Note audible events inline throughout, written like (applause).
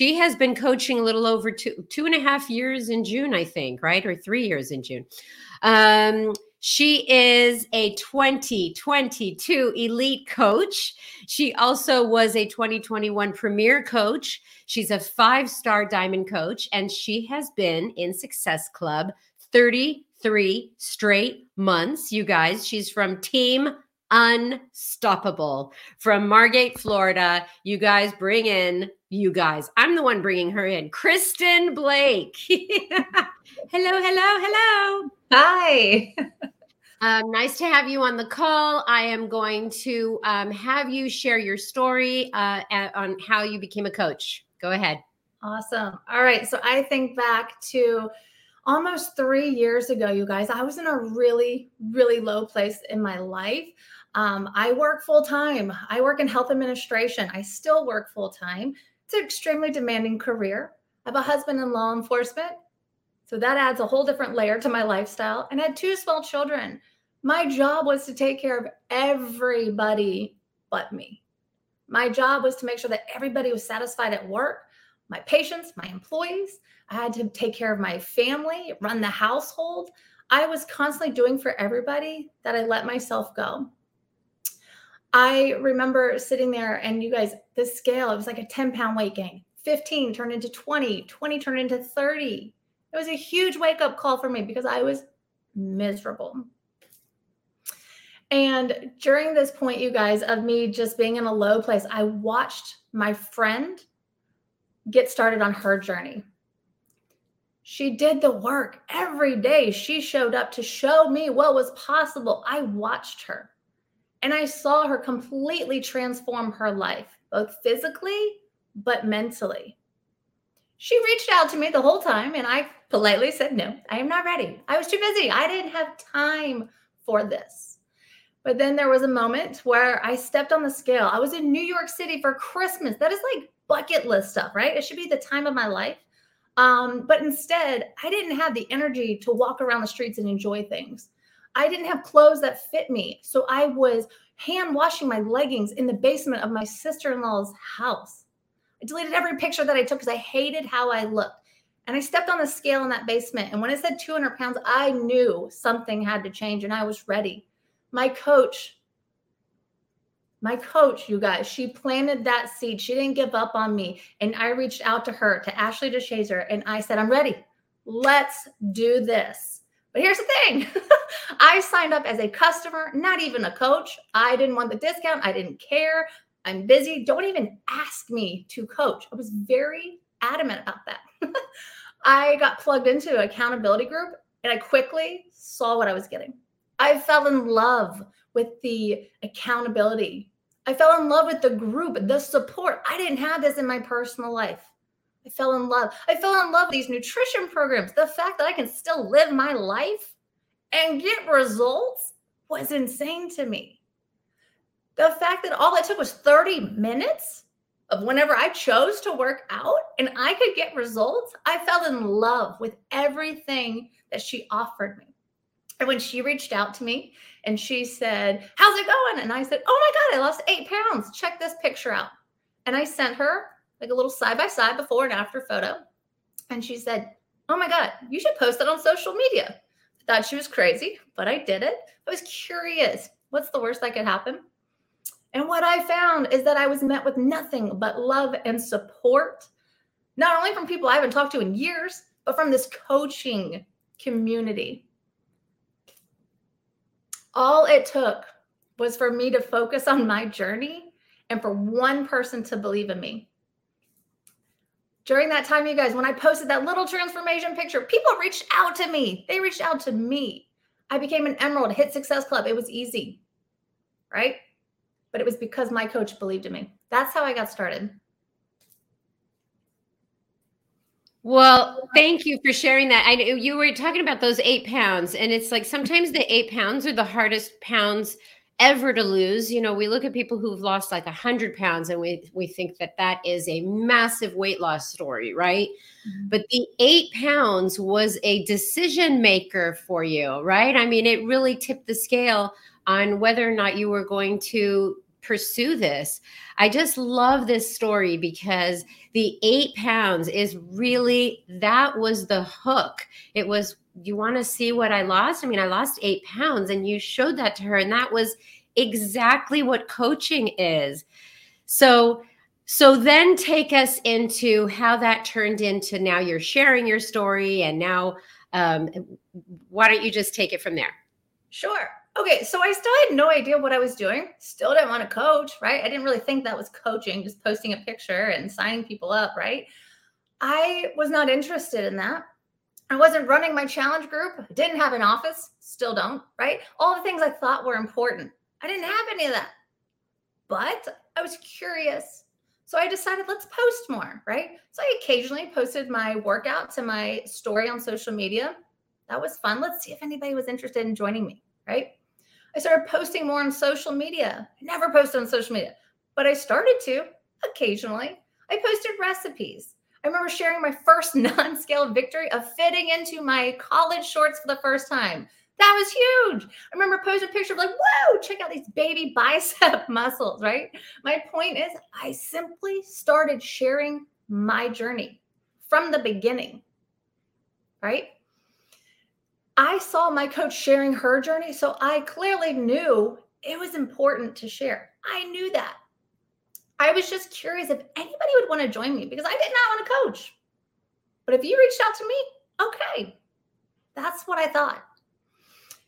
she has been coaching a little over two two and a half years in June, I think, right? Or three years in June. Um, she is a 2022 elite coach. She also was a 2021 premier coach. She's a five star diamond coach, and she has been in Success Club 33 straight months. You guys, she's from Team Unstoppable from Margate, Florida. You guys bring in, you guys, I'm the one bringing her in, Kristen Blake. (laughs) hello, hello, hello. Hi. (laughs) Um, nice to have you on the call. I am going to um, have you share your story uh, on how you became a coach. Go ahead. Awesome. All right. So I think back to almost three years ago, you guys, I was in a really, really low place in my life. Um, I work full time. I work in health administration. I still work full time. It's an extremely demanding career. I have a husband in law enforcement. So that adds a whole different layer to my lifestyle. And I had two small children. My job was to take care of everybody but me. My job was to make sure that everybody was satisfied at work, my patients, my employees. I had to take care of my family, run the household. I was constantly doing for everybody that I let myself go. I remember sitting there and you guys, this scale, it was like a 10 pound weight gain. 15 turned into 20, 20 turned into 30. It was a huge wake up call for me because I was miserable. And during this point, you guys, of me just being in a low place, I watched my friend get started on her journey. She did the work every day. She showed up to show me what was possible. I watched her and I saw her completely transform her life, both physically but mentally. She reached out to me the whole time, and I politely said, No, I am not ready. I was too busy. I didn't have time for this. But then there was a moment where I stepped on the scale. I was in New York City for Christmas. That is like bucket list stuff, right? It should be the time of my life. Um, but instead, I didn't have the energy to walk around the streets and enjoy things. I didn't have clothes that fit me. So I was hand washing my leggings in the basement of my sister in law's house. I deleted every picture that I took because I hated how I looked. And I stepped on the scale in that basement. And when it said 200 pounds, I knew something had to change and I was ready. My coach, my coach, you guys, she planted that seed. She didn't give up on me. And I reached out to her, to Ashley DeShazer, and I said, I'm ready. Let's do this. But here's the thing (laughs) I signed up as a customer, not even a coach. I didn't want the discount. I didn't care. I'm busy. Don't even ask me to coach. I was very adamant about that. (laughs) I got plugged into an accountability group and I quickly saw what I was getting. I fell in love with the accountability. I fell in love with the group, the support. I didn't have this in my personal life. I fell in love. I fell in love with these nutrition programs. The fact that I can still live my life and get results was insane to me. The fact that all it took was 30 minutes of whenever I chose to work out and I could get results, I fell in love with everything that she offered me. And when she reached out to me and she said, How's it going? And I said, Oh my God, I lost eight pounds. Check this picture out. And I sent her like a little side by side before and after photo. And she said, Oh my God, you should post that on social media. I thought she was crazy, but I did it. I was curious. What's the worst that could happen? And what I found is that I was met with nothing but love and support, not only from people I haven't talked to in years, but from this coaching community. All it took was for me to focus on my journey and for one person to believe in me. During that time, you guys, when I posted that little transformation picture, people reached out to me. They reached out to me. I became an emerald, hit Success Club. It was easy, right? but it was because my coach believed in me. That's how I got started. Well, thank you for sharing that. I you were talking about those eight pounds, and it's like sometimes the eight pounds are the hardest pounds ever to lose. You know, we look at people who've lost like a hundred pounds, and we we think that that is a massive weight loss story, right? Mm-hmm. But the eight pounds was a decision maker for you, right? I mean, it really tipped the scale on whether or not you were going to pursue this. I just love this story because the eight pounds is really that was the hook. It was, you want to see what I lost? I mean, I lost eight pounds, and you showed that to her, and that was exactly what coaching is. So, so then take us into how that turned into now you're sharing your story, and now um, why don't you just take it from there? Sure. Okay, so I still had no idea what I was doing. Still didn't want to coach, right? I didn't really think that was coaching, just posting a picture and signing people up, right? I was not interested in that. I wasn't running my challenge group, didn't have an office, still don't, right? All the things I thought were important. I didn't have any of that. But I was curious. So I decided let's post more, right? So I occasionally posted my workout to my story on social media. That was fun. Let's see if anybody was interested in joining me, right? I started posting more on social media. I never posted on social media, but I started to occasionally. I posted recipes. I remember sharing my first (laughs) non scale victory of fitting into my college shorts for the first time. That was huge. I remember posting a picture of like, whoa, check out these baby (laughs) bicep muscles, right? My point is, I simply started sharing my journey from the beginning, right? I saw my coach sharing her journey. So I clearly knew it was important to share. I knew that. I was just curious if anybody would want to join me because I did not want to coach. But if you reached out to me, okay. That's what I thought.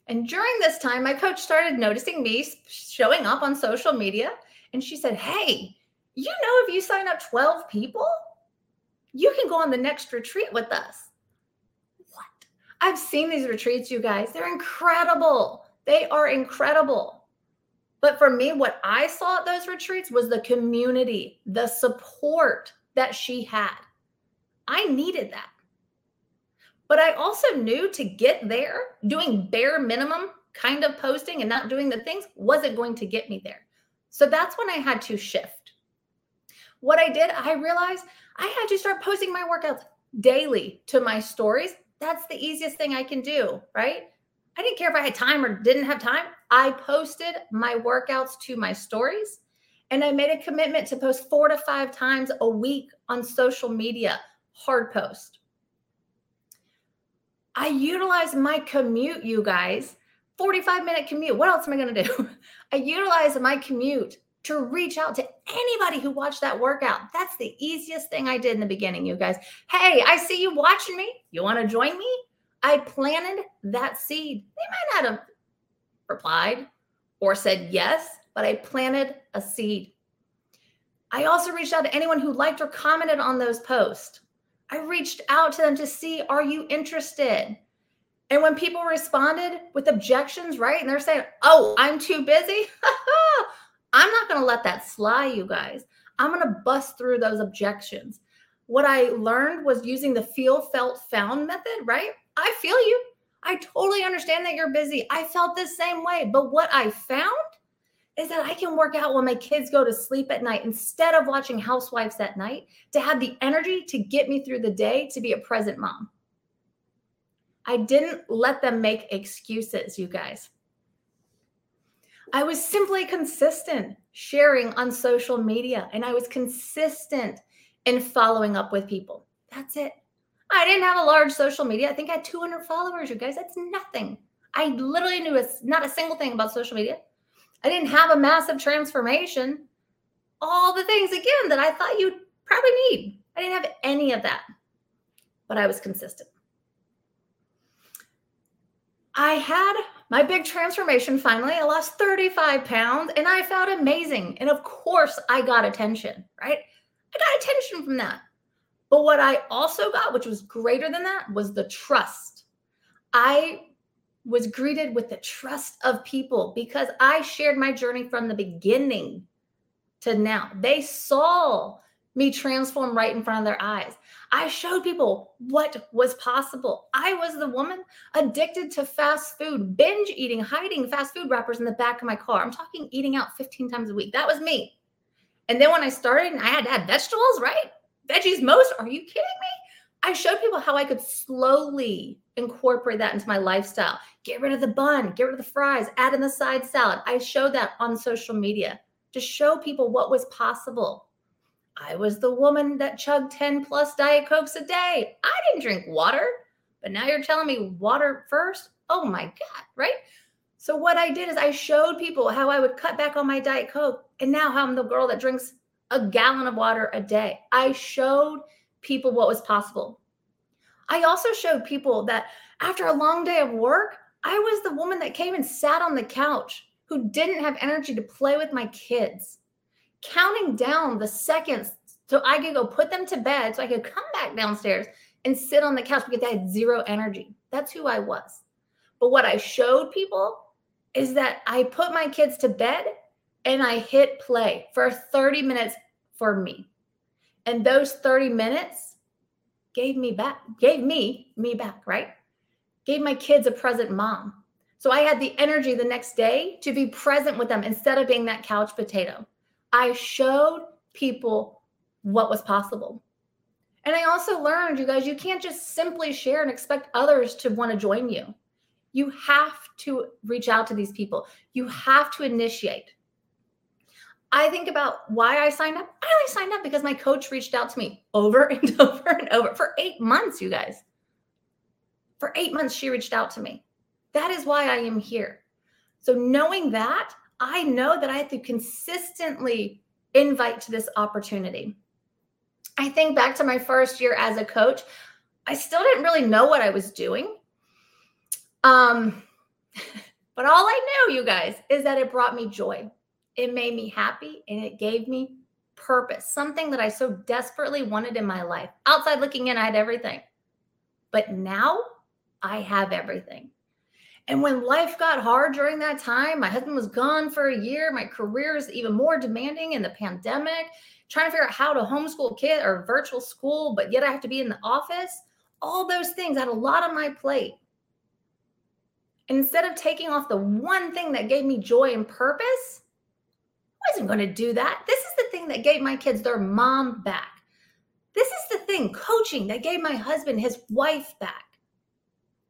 And during this time, my coach started noticing me showing up on social media. And she said, Hey, you know, if you sign up 12 people, you can go on the next retreat with us. I've seen these retreats, you guys. They're incredible. They are incredible. But for me, what I saw at those retreats was the community, the support that she had. I needed that. But I also knew to get there, doing bare minimum kind of posting and not doing the things wasn't going to get me there. So that's when I had to shift. What I did, I realized I had to start posting my workouts daily to my stories that's the easiest thing I can do, right? I didn't care if I had time or didn't have time. I posted my workouts to my stories and I made a commitment to post four to five times a week on social media, hard post. I utilize my commute, you guys, 45 minute commute. What else am I going to do? (laughs) I utilize my commute to reach out to anybody who watched that workout. That's the easiest thing I did in the beginning, you guys. Hey, I see you watching me. You want to join me? I planted that seed. They might not have replied or said yes, but I planted a seed. I also reached out to anyone who liked or commented on those posts. I reached out to them to see, are you interested? And when people responded with objections, right? And they're saying, oh, I'm too busy. (laughs) I'm not going to let that slide, you guys. I'm going to bust through those objections. What I learned was using the feel, felt, found method, right? I feel you. I totally understand that you're busy. I felt the same way. But what I found is that I can work out when my kids go to sleep at night instead of watching housewives at night to have the energy to get me through the day to be a present mom. I didn't let them make excuses, you guys. I was simply consistent sharing on social media and I was consistent in following up with people. That's it. I didn't have a large social media. I think I had 200 followers, you guys. That's nothing. I literally knew a, not a single thing about social media. I didn't have a massive transformation. All the things, again, that I thought you'd probably need. I didn't have any of that, but I was consistent. I had my big transformation finally. I lost 35 pounds and I felt amazing. And of course, I got attention, right? I got attention from that. But what I also got, which was greater than that, was the trust. I was greeted with the trust of people because I shared my journey from the beginning to now. They saw me transform right in front of their eyes. I showed people what was possible. I was the woman addicted to fast food, binge eating, hiding fast food wrappers in the back of my car. I'm talking eating out 15 times a week. That was me. And then when I started, I had to have vegetables, right? Veggies most. Are you kidding me? I showed people how I could slowly incorporate that into my lifestyle. Get rid of the bun, get rid of the fries, add in the side salad. I showed that on social media. to show people what was possible. I was the woman that chugged 10 plus Diet Cokes a day. I didn't drink water, but now you're telling me water first? Oh my God, right? So, what I did is I showed people how I would cut back on my Diet Coke. And now I'm the girl that drinks a gallon of water a day. I showed people what was possible. I also showed people that after a long day of work, I was the woman that came and sat on the couch who didn't have energy to play with my kids, counting down the seconds so I could go put them to bed so I could come back downstairs and sit on the couch because I had zero energy. That's who I was. But what I showed people is that I put my kids to bed and I hit play for 30 minutes for me. And those 30 minutes gave me back, gave me me back, right? Gave my kids a present mom. So I had the energy the next day to be present with them instead of being that couch potato. I showed people what was possible. And I also learned, you guys, you can't just simply share and expect others to want to join you. You have to reach out to these people. You have to initiate. I think about why I signed up. I only signed up because my coach reached out to me over (laughs) and over and over for eight months, you guys. For eight months, she reached out to me. That is why I am here. So, knowing that, I know that I have to consistently invite to this opportunity. I think back to my first year as a coach, I still didn't really know what I was doing. Um, (laughs) but all I knew, you guys, is that it brought me joy. It made me happy and it gave me purpose, something that I so desperately wanted in my life. Outside looking in, I had everything. But now I have everything. And when life got hard during that time, my husband was gone for a year. My career is even more demanding in the pandemic, trying to figure out how to homeschool kid or virtual school, but yet I have to be in the office. All those things I had a lot on my plate. Instead of taking off the one thing that gave me joy and purpose, I wasn't going to do that. This is the thing that gave my kids their mom back. This is the thing, coaching, that gave my husband his wife back.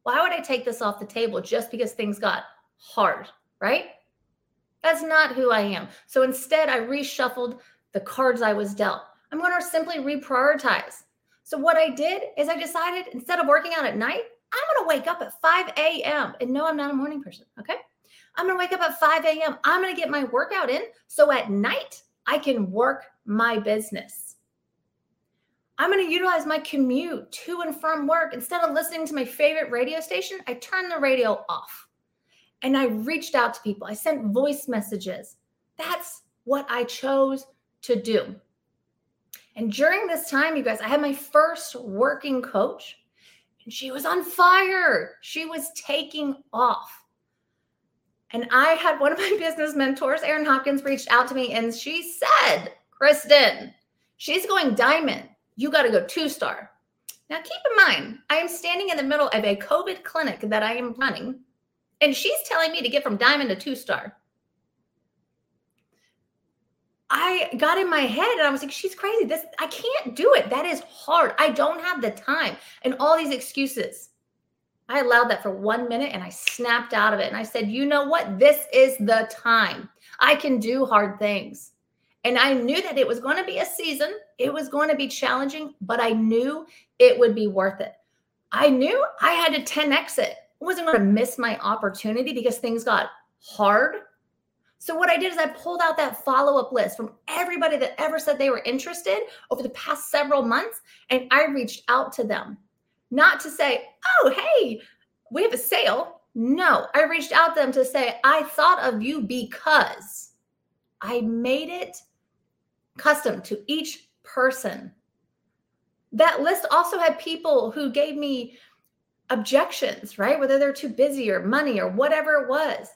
Why would I take this off the table just because things got hard, right? That's not who I am. So instead, I reshuffled the cards I was dealt. I'm going to simply reprioritize. So what I did is I decided instead of working out at night, I'm going to wake up at 5 a.m. And no, I'm not a morning person. Okay. I'm going to wake up at 5 a.m. I'm going to get my workout in. So at night, I can work my business. I'm going to utilize my commute to and from work. Instead of listening to my favorite radio station, I turned the radio off and I reached out to people. I sent voice messages. That's what I chose to do. And during this time, you guys, I had my first working coach and she was on fire. She was taking off. And I had one of my (laughs) business mentors, Erin Hopkins, reached out to me and she said, Kristen, she's going diamond. You got to go two star. Now, keep in mind, I am standing in the middle of a COVID clinic that I am running, and she's telling me to get from diamond to two star. I got in my head and I was like, she's crazy. This I can't do it. That is hard. I don't have the time. And all these excuses. I allowed that for one minute and I snapped out of it. And I said, you know what? This is the time. I can do hard things. And I knew that it was going to be a season. It was going to be challenging, but I knew it would be worth it. I knew I had to 10x it. I wasn't going to miss my opportunity because things got hard so what I did is I pulled out that follow-up list from everybody that ever said they were interested over the past several months and I reached out to them. Not to say, "Oh, hey, we have a sale." No, I reached out to them to say, "I thought of you because I made it custom to each person." That list also had people who gave me objections, right? Whether they're too busy or money or whatever it was.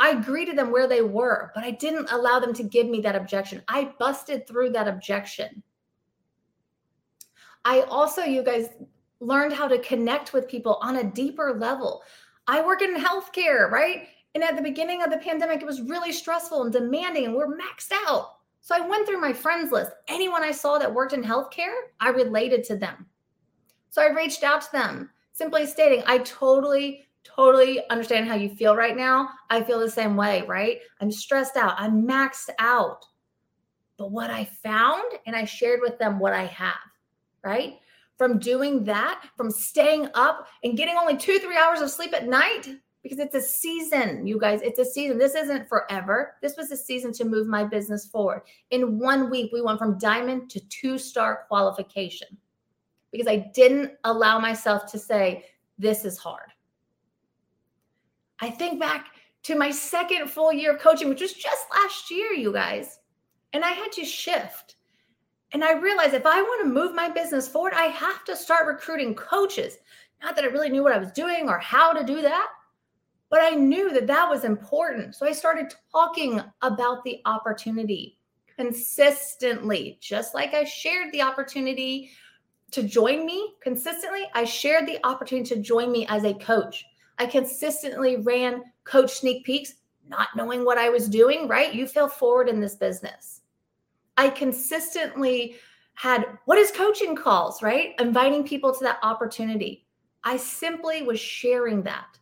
I greeted them where they were, but I didn't allow them to give me that objection. I busted through that objection. I also, you guys, learned how to connect with people on a deeper level. I work in healthcare, right? And at the beginning of the pandemic, it was really stressful and demanding, and we're maxed out. So I went through my friends list. Anyone I saw that worked in healthcare, I related to them. So I reached out to them, simply stating, I totally totally understand how you feel right now. I feel the same way, right? I'm stressed out, I'm maxed out. But what I found, and I shared with them what I have, right? From doing that, from staying up and getting only two, three hours of sleep at night, because it's a season, you guys. It's a season. This isn't forever. This was a season to move my business forward. In one week, we went from diamond to two star qualification because I didn't allow myself to say, This is hard. I think back to my second full year of coaching, which was just last year, you guys. And I had to shift. And I realized if I want to move my business forward, I have to start recruiting coaches. Not that I really knew what I was doing or how to do that, but I knew that that was important. So I started talking about the opportunity consistently, just like I shared the opportunity to join me consistently. I shared the opportunity to join me as a coach. I consistently ran coach sneak peeks, not knowing what I was doing, right? You feel forward in this business. I consistently had what is coaching calls, right? Inviting people to that opportunity. I simply was sharing that,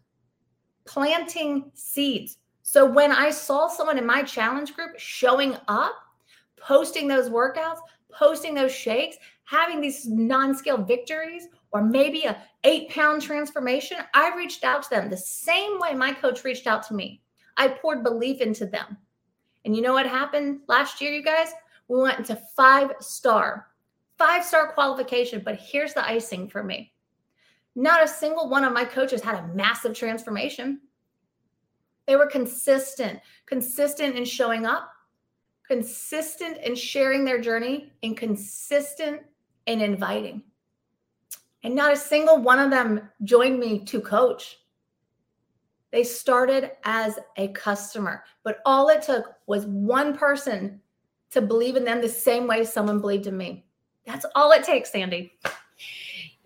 planting seeds. So when I saw someone in my challenge group showing up, posting those workouts, posting those shakes, having these non-scale victories, or maybe a eight pound transformation, I reached out to them the same way my coach reached out to me. I poured belief into them. And you know what happened last year, you guys? We went into five star, five star qualification. But here's the icing for me not a single one of my coaches had a massive transformation. They were consistent, consistent in showing up, consistent in sharing their journey, and consistent in inviting. And not a single one of them joined me to coach. They started as a customer, but all it took was one person to believe in them the same way someone believed in me. That's all it takes, Sandy.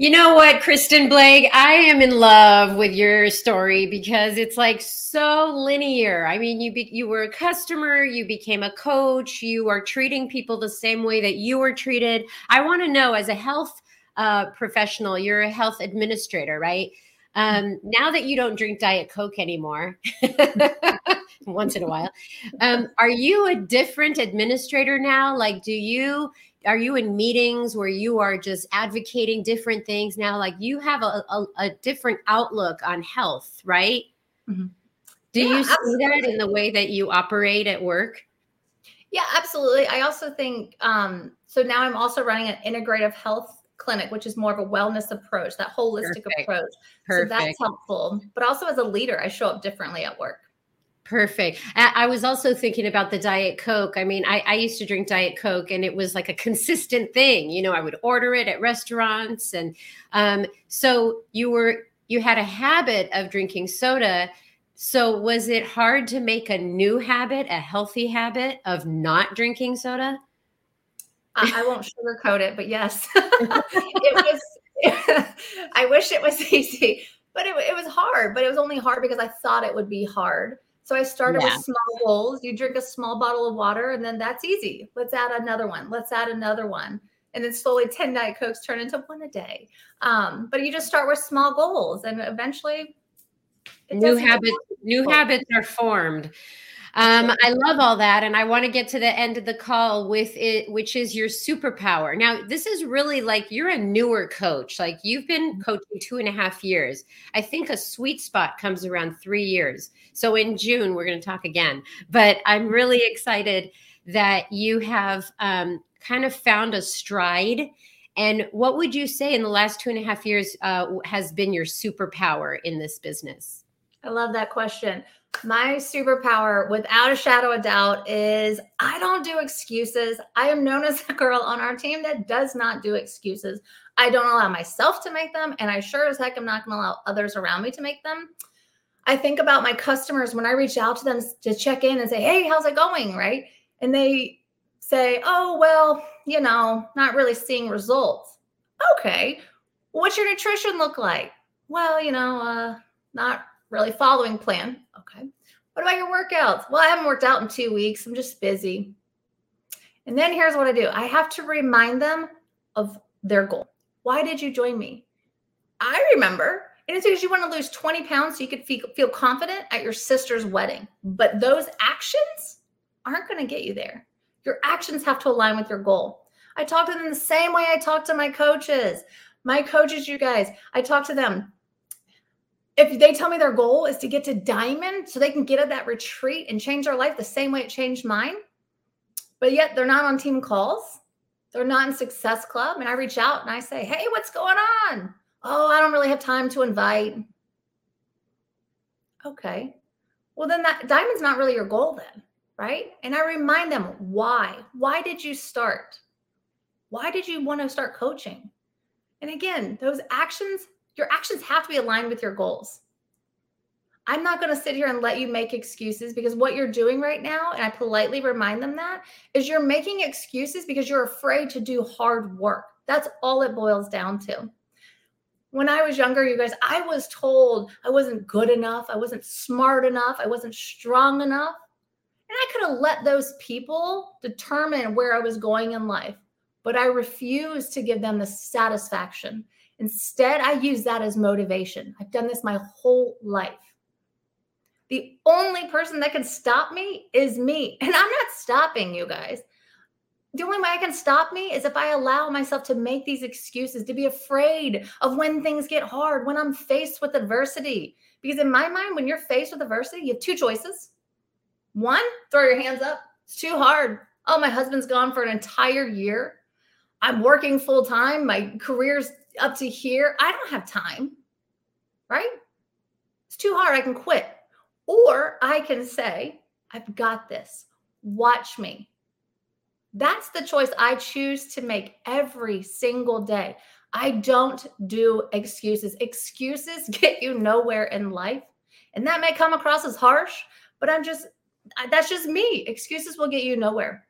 You know what, Kristen Blake? I am in love with your story because it's like so linear. I mean, you be, you were a customer, you became a coach, you are treating people the same way that you were treated. I want to know, as a health uh, professional, you're a health administrator, right? Um, now that you don't drink Diet Coke anymore, (laughs) once in a while, um, are you a different administrator now? Like, do you are you in meetings where you are just advocating different things now? Like, you have a, a, a different outlook on health, right? Mm-hmm. Do yeah, you see absolutely. that in the way that you operate at work? Yeah, absolutely. I also think um, so. Now I'm also running an integrative health clinic, which is more of a wellness approach, that holistic Perfect. approach. Perfect. So that's helpful. But also as a leader, I show up differently at work. Perfect. I was also thinking about the Diet Coke. I mean, I, I, used to drink Diet Coke and it was like a consistent thing. You know, I would order it at restaurants. And um, so you were, you had a habit of drinking soda. So was it hard to make a new habit, a healthy habit of not drinking soda? I won't sugarcoat it, but yes, (laughs) it was. (laughs) I wish it was (laughs) easy, but it, it was hard. But it was only hard because I thought it would be hard. So I started yeah. with small goals. You drink a small bottle of water, and then that's easy. Let's add another one. Let's add another one. And then slowly 10 Diet Cokes turn into one a day. Um, but you just start with small goals, and eventually, new habits. New habits are formed. Um, I love all that. And I want to get to the end of the call with it, which is your superpower. Now, this is really like you're a newer coach. Like you've been mm-hmm. coaching two and a half years. I think a sweet spot comes around three years. So in June, we're going to talk again. But I'm really excited that you have um, kind of found a stride. And what would you say in the last two and a half years uh, has been your superpower in this business? I love that question. My superpower, without a shadow of doubt, is I don't do excuses. I am known as a girl on our team that does not do excuses. I don't allow myself to make them, and I sure as heck am not going to allow others around me to make them. I think about my customers when I reach out to them to check in and say, Hey, how's it going? Right. And they say, Oh, well, you know, not really seeing results. Okay. What's your nutrition look like? Well, you know, uh, not really following plan. Okay. What about your workouts? Well, I haven't worked out in two weeks. I'm just busy. And then here's what I do I have to remind them of their goal. Why did you join me? I remember And it's because you want to lose 20 pounds so you could feel, feel confident at your sister's wedding. But those actions aren't going to get you there. Your actions have to align with your goal. I talk to them the same way I talk to my coaches. My coaches, you guys, I talk to them. If they tell me their goal is to get to diamond so they can get at that retreat and change their life the same way it changed mine, but yet they're not on team calls, they're not in success club, and I reach out and I say, Hey, what's going on? Oh, I don't really have time to invite. Okay. Well, then that diamond's not really your goal then, right? And I remind them why. Why did you start? Why did you want to start coaching? And again, those actions, your actions have to be aligned with your goals. I'm not going to sit here and let you make excuses because what you're doing right now, and I politely remind them that, is you're making excuses because you're afraid to do hard work. That's all it boils down to when I was younger, you guys, I was told I wasn't good enough, I wasn't smart enough, I wasn't strong enough. And I could have let those people determine where I was going in life, but I refused to give them the satisfaction. Instead, I use that as motivation. I've done this my whole life. The only person that can stop me is me. (laughs) And I'm not stopping you guys the only way I can stop me is if I allow myself to make these excuses, to be afraid of when things get hard, when I'm faced with adversity. Because in my mind, when you're faced with adversity, you have two choices. One, throw your hands up. It's too hard. Oh, my husband's gone for an entire year. I'm working full time. My career's up to here. I don't have time. Right? It's too hard. I can quit. Or I can say, I've got this. Watch me. That's the choice I choose to make every single day. I don't do excuses. Excuses (laughs) get you nowhere in life. And that may come across as harsh, but I'm just, that's just me. Excuses will get you nowhere.